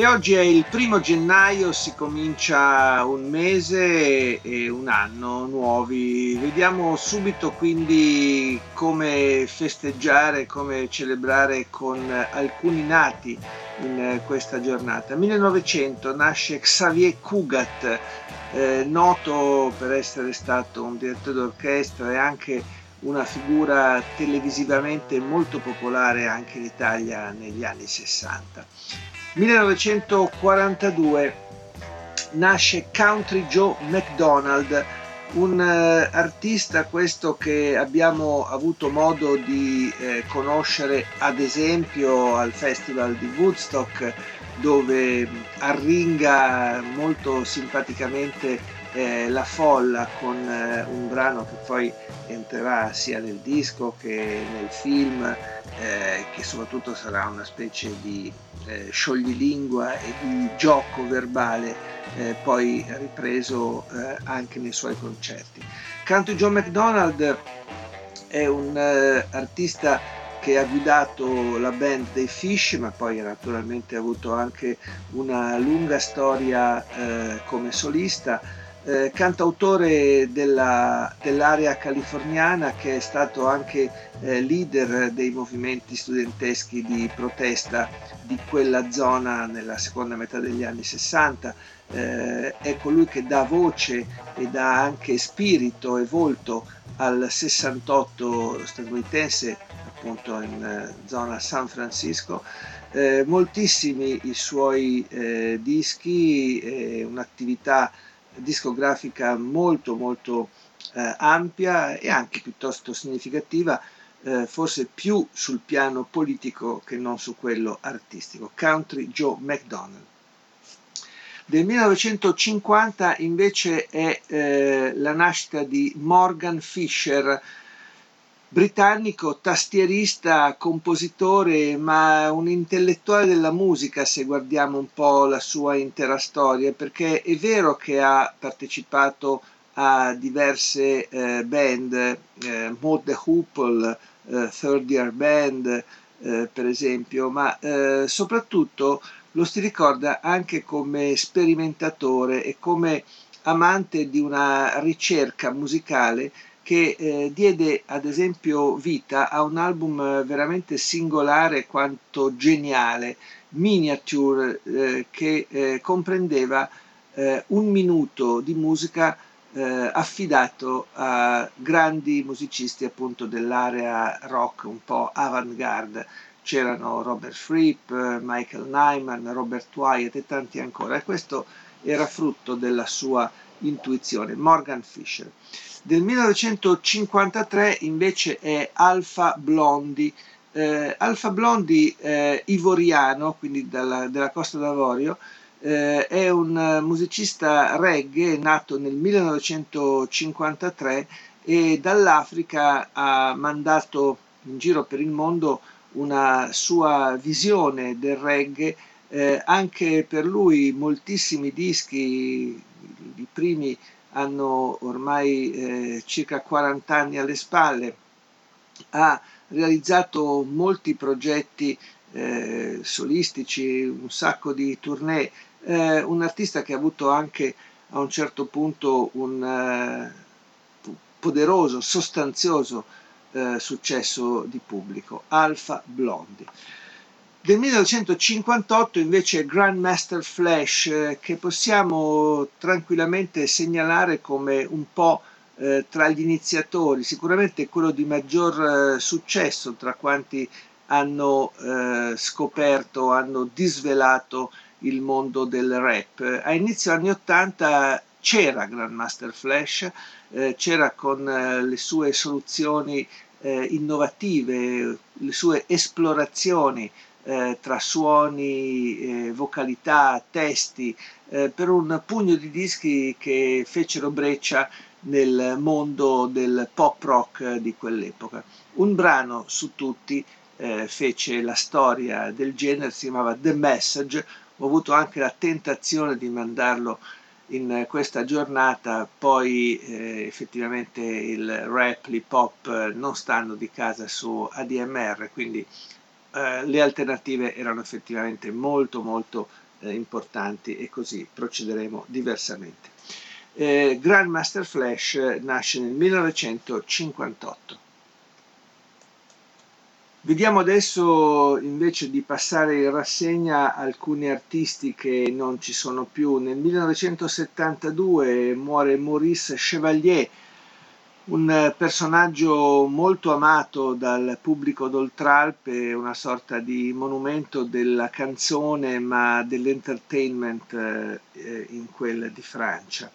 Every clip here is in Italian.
E oggi è il primo gennaio, si comincia un mese e un anno nuovi. Vediamo subito quindi come festeggiare, come celebrare con alcuni nati in questa giornata. 1900 nasce Xavier Cugat, eh, noto per essere stato un direttore d'orchestra e anche una figura televisivamente molto popolare anche in Italia negli anni 60. 1942 nasce Country Joe McDonald, un uh, artista questo che abbiamo avuto modo di eh, conoscere ad esempio al Festival di Woodstock dove arringa molto simpaticamente eh, la folla con eh, un brano che poi entrerà sia nel disco che nel film, eh, che soprattutto sarà una specie di eh, scioglilingua e di gioco verbale eh, poi ripreso anche nei suoi concerti. Canto John McDonald è un artista che ha guidato la band dei Fish, ma poi naturalmente ha avuto anche una lunga storia eh, come solista eh, cantautore della, dell'area californiana che è stato anche eh, leader dei movimenti studenteschi di protesta di quella zona nella seconda metà degli anni 60. Eh, è colui che dà voce e dà anche spirito e volto al 68 statunitense, appunto in eh, zona San Francisco. Eh, moltissimi i suoi eh, dischi, un'attività discografica molto molto eh, ampia e anche piuttosto significativa, eh, forse più sul piano politico che non su quello artistico. Country Joe McDonald. Del 1950 invece è eh, la nascita di Morgan Fisher, britannico, tastierista, compositore, ma un intellettuale della musica se guardiamo un po' la sua intera storia, perché è vero che ha partecipato a diverse eh, band, eh, Maud the Hoople, eh, Third Year Band, eh, per esempio, ma eh, soprattutto lo si ricorda anche come sperimentatore e come amante di una ricerca musicale che eh, diede ad esempio vita a un album eh, veramente singolare quanto geniale, Miniature, eh, che eh, comprendeva eh, un minuto di musica eh, affidato a grandi musicisti appunto dell'area rock un po' avant-garde. C'erano Robert Fripp, Michael Nyman, Robert Wyatt e tanti ancora. E questo era frutto della sua intuizione. Morgan Fisher. Del 1953 invece è Alfa Blondi. Eh, Alfa Blondi eh, ivoriano, quindi dalla, della Costa d'Avorio, eh, è un musicista reggae nato nel 1953 e dall'Africa ha mandato in giro per il mondo una sua visione del reggae, eh, anche per lui moltissimi dischi, i primi hanno ormai eh, circa 40 anni alle spalle, ha realizzato molti progetti eh, solistici, un sacco di tournée, eh, un artista che ha avuto anche a un certo punto un eh, poderoso, sostanzioso eh, successo di pubblico, Alfa Blondi. Del 1958 invece Grandmaster Flash, eh, che possiamo tranquillamente segnalare come un po' eh, tra gli iniziatori, sicuramente quello di maggior eh, successo tra quanti hanno scoperto, hanno disvelato il mondo del rap. A inizio anni 80 c'era Grandmaster Flash, c'era con le sue soluzioni innovative, le sue esplorazioni eh, tra suoni, eh, vocalità, testi, eh, per un pugno di dischi che fecero breccia nel mondo del pop rock di quell'epoca. Un brano su tutti eh, fece la storia del genere, si chiamava The Message, ho avuto anche la tentazione di mandarlo in questa giornata, poi eh, effettivamente il rap, l'hip hop non stanno di casa su ADMR, quindi eh, le alternative erano effettivamente molto molto eh, importanti e così procederemo diversamente. Eh, Grandmaster Flash nasce nel 1958. Vediamo adesso invece di passare in rassegna alcuni artisti che non ci sono più. Nel 1972 muore Maurice Chevalier, un personaggio molto amato dal pubblico d'Oltralpe, una sorta di monumento della canzone ma dell'entertainment eh, in quel di Francia.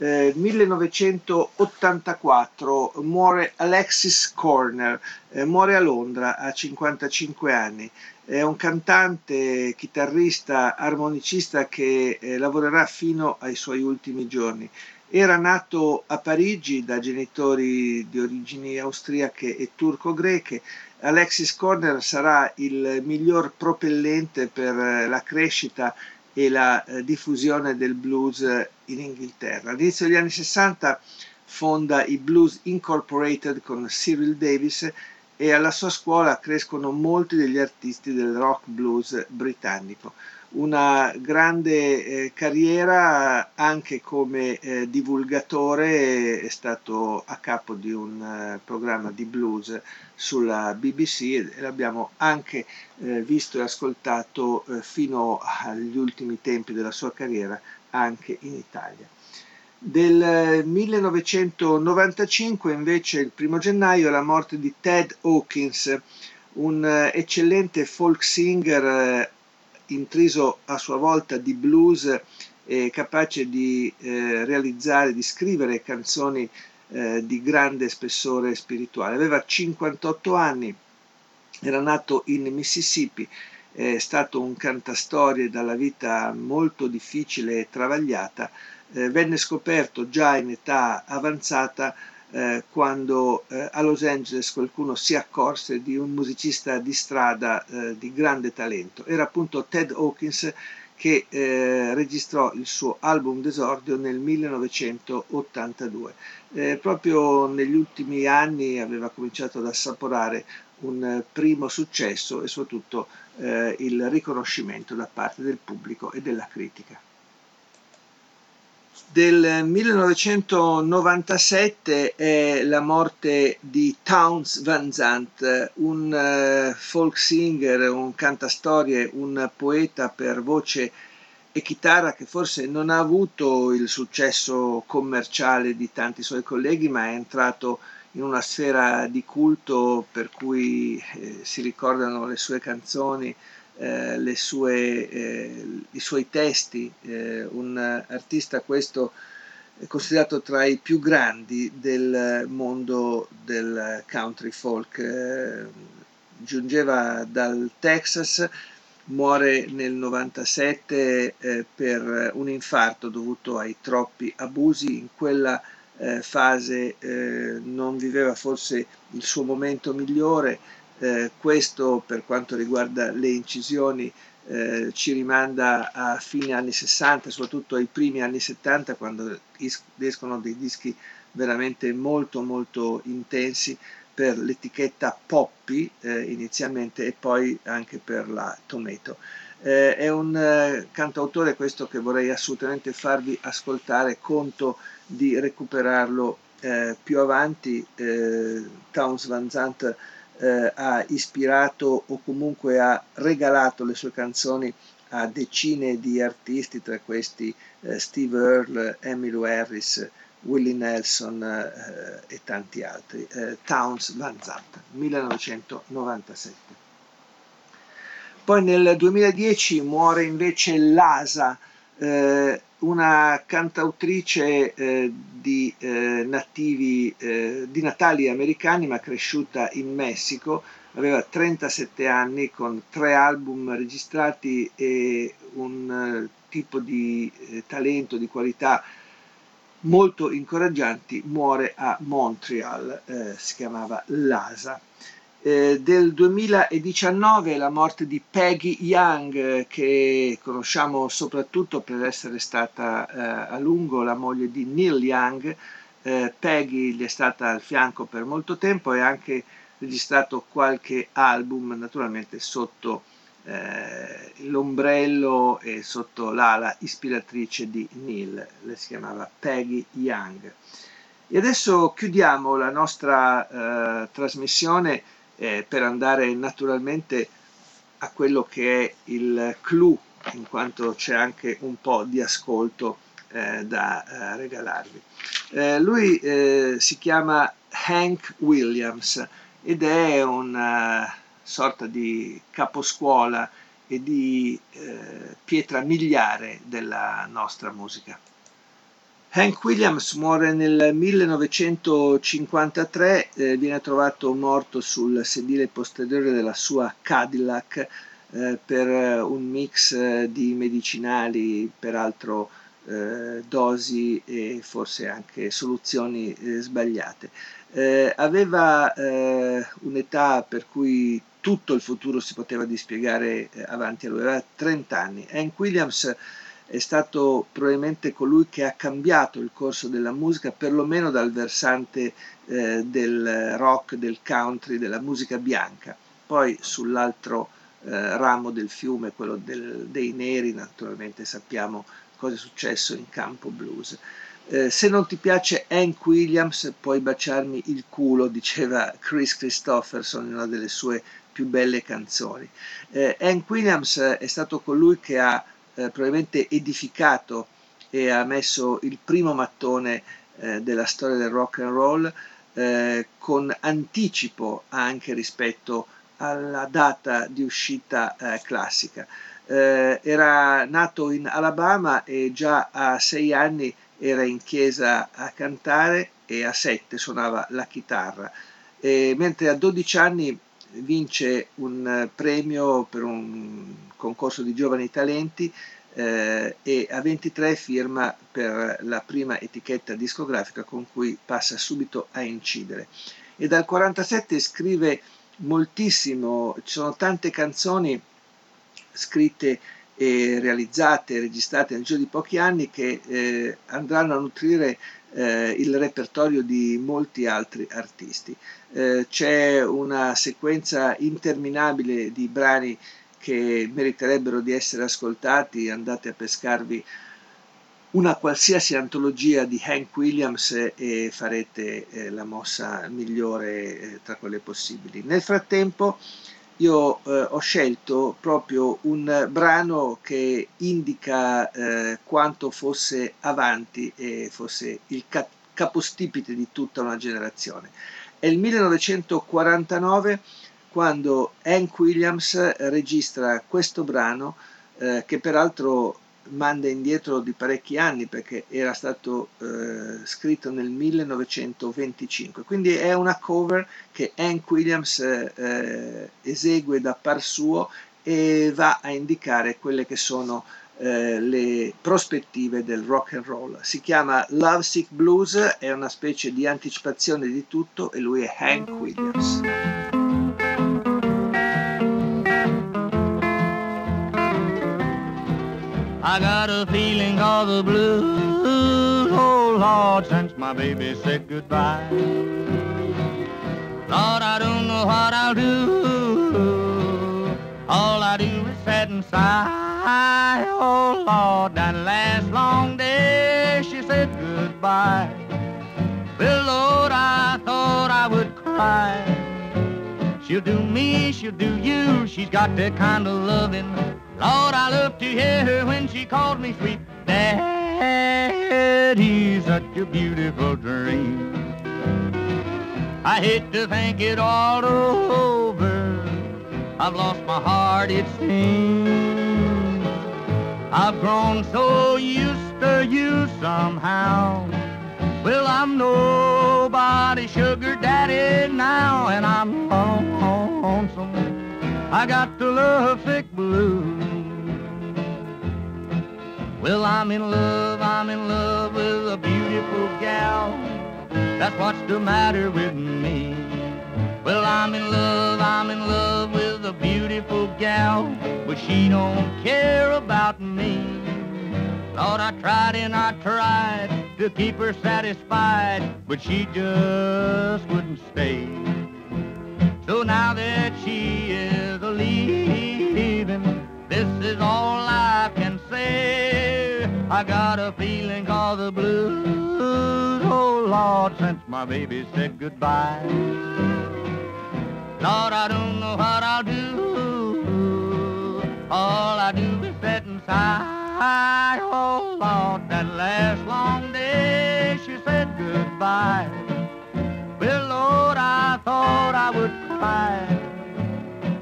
Eh, 1984 muore Alexis Corner, eh, muore a Londra a 55 anni. È un cantante, chitarrista, armonicista che eh, lavorerà fino ai suoi ultimi giorni. Era nato a Parigi da genitori di origini austriache e turco-greche. Alexis Corner sarà il miglior propellente per la crescita e la eh, diffusione del blues in Inghilterra. All'inizio degli anni 60 fonda i Blues Incorporated con Cyril Davis e alla sua scuola crescono molti degli artisti del rock blues britannico una grande eh, carriera anche come eh, divulgatore, è stato a capo di un eh, programma di blues sulla BBC e l'abbiamo anche eh, visto e ascoltato eh, fino agli ultimi tempi della sua carriera anche in Italia. Del 1995 invece il primo gennaio la morte di Ted Hawkins, un eh, eccellente folk singer intriso a sua volta di blues e capace di eh, realizzare, di scrivere canzoni eh, di grande spessore spirituale. Aveva 58 anni, era nato in Mississippi, è stato un cantastorie dalla vita molto difficile e travagliata, eh, venne scoperto già in età avanzata eh, quando eh, a Los Angeles qualcuno si accorse di un musicista di strada eh, di grande talento. Era appunto Ted Hawkins che eh, registrò il suo album d'esordio nel 1982. Eh, proprio negli ultimi anni aveva cominciato ad assaporare un primo successo e soprattutto il riconoscimento da parte del pubblico e della critica del 1997 è la morte di Towns Van Zandt, un uh, folk singer, un cantastorie, un poeta per voce e chitarra che forse non ha avuto il successo commerciale di tanti suoi colleghi, ma è entrato in una sfera di culto per cui eh, si ricordano le sue canzoni eh, sue, eh, i suoi testi, eh, un artista questo considerato tra i più grandi del mondo del country folk. Eh, giungeva dal Texas, muore nel 97 eh, per un infarto dovuto ai troppi abusi. In quella eh, fase non viveva forse il suo momento migliore, eh, questo per quanto riguarda le incisioni eh, ci rimanda a fine anni 60, soprattutto ai primi anni 70, quando escono dei dischi veramente molto molto intensi per l'etichetta Poppy eh, inizialmente e poi anche per la Tomato. Eh, è un eh, cantautore questo che vorrei assolutamente farvi ascoltare, conto di recuperarlo eh, più avanti. Eh, Towns Van Zandt eh, ha ispirato o comunque ha regalato le sue canzoni a decine di artisti, tra questi eh, Steve Earle, Emmylou Harris, Willie Nelson eh, e tanti altri. Eh, Towns Van Zandt, 1997. Poi nel 2010 muore invece Lasa, eh, una cantautrice eh, di, eh, nativi, eh, di natali americani ma cresciuta in Messico, aveva 37 anni con tre album registrati e un eh, tipo di talento, di qualità molto incoraggianti, muore a Montreal, si chiamava Lasa. Eh, del 2019 la morte di Peggy Young, che conosciamo soprattutto per essere stata eh, a lungo la moglie di Neil Young. Eh, Peggy gli è stata al fianco per molto tempo e ha anche registrato qualche album, naturalmente sotto eh, l'ombrello e sotto l'ala ispiratrice di Neil, lei si chiamava Peggy Young. E adesso chiudiamo la nostra eh, trasmissione eh, per andare naturalmente a quello che è il clou, in quanto c'è anche un po' di ascolto eh, da eh, regalarvi. Eh, lui eh, si chiama Hank Williams ed è una sorta di caposcuola e di eh, pietra miliare della nostra musica. Hank Williams muore nel 1953, eh, viene trovato morto sul sedile posteriore della sua Cadillac eh, per un mix eh, di medicinali, peraltro eh, dosi e forse anche soluzioni eh, sbagliate. Eh, aveva un'età per cui tutto il futuro si poteva dispiegare avanti a lui, aveva 30 anni. Hank Williams è stato probabilmente colui che ha cambiato il corso della musica, perlomeno dal versante eh, del rock, del country, della musica bianca. Poi sull'altro eh, ramo del fiume, quello del, dei neri, naturalmente sappiamo cosa è successo in campo blues. Eh, se non ti piace Hank Williams puoi baciarmi il culo, diceva Chris Christopherson in una delle sue più belle canzoni. Eh, Hank Williams è stato colui che ha eh, probabilmente edificato e ha messo il primo mattone eh, della storia del rock and roll eh, con anticipo anche rispetto alla data di uscita eh, classica. Eh, era nato in Alabama e già a sei anni era in chiesa a cantare e a sette suonava la chitarra. E mentre a 12 anni vince un premio per un concorso di giovani talenti eh, e a 23 firma per la prima etichetta discografica con cui passa subito a incidere. E dal 47 scrive moltissimo, ci sono tante canzoni scritte e realizzate, registrate nel giro di pochi anni che eh, andranno a nutrire eh, il repertorio di molti altri artisti. Eh, c'è una sequenza interminabile di brani che meriterebbero di essere ascoltati, andate a pescarvi una qualsiasi antologia di Hank Williams e farete eh, la mossa migliore eh, tra quelle possibili. Nel frattempo io eh, ho scelto proprio un brano che indica eh, quanto fosse avanti e fosse il cap- capostipite di tutta una generazione. È il 1949 quando Hank Williams registra questo brano eh, che peraltro manda indietro di parecchi anni perché era stato eh, scritto nel 1925 quindi è una cover che Hank Williams eh, esegue da par suo e va a indicare quelle che sono eh, le prospettive del rock and roll si chiama Lovesick Blues è una specie di anticipazione di tutto e lui è Hank Williams I got a feeling all the blues, oh Lord, since my baby said goodbye. Lord, I don't know what I'll do. All I do is sit and sigh. Oh Lord, that last long day she said goodbye. Well, Lord, I thought I would cry. She'll do me, she'll do you. She's got that kind of loving Lord, I love to hear her when she called me sweet daddy. Such a beautiful dream. I hate to think it all over. I've lost my heart, it seems. I've grown so used to you somehow. Well, I'm nobody's sugar daddy now, and I'm lonesome. I got the love sick blues. Well, I'm in love, I'm in love with a beautiful gal. That's what's the matter with me. Well, I'm in love, I'm in love with a beautiful gal, but she don't care about me. Lord, I tried and I tried to keep her satisfied, but she just wouldn't stay. So now that she is leaving, this is all I can say. I got a feeling called the blues, oh Lord, since my baby said goodbye. Lord, I don't know what I'll do. All I do is sit and sigh. Oh Lord, that last long day she said goodbye. Well, Lord, I thought I would cry.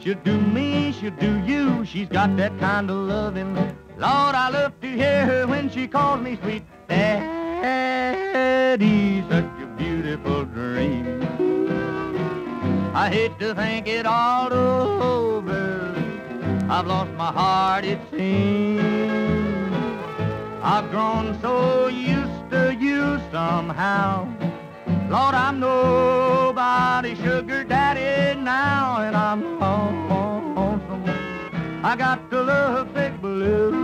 She'll do me, she'll do you. She's got that kind of loving. Lord, I love to hear her when she calls me sweet daddy. Such a beautiful dream. I hate to think it all over. I've lost my heart, it seems. I've grown so used to you somehow. Lord, I'm nobody's sugar daddy now, and I'm lonesome. I got the love sick blues.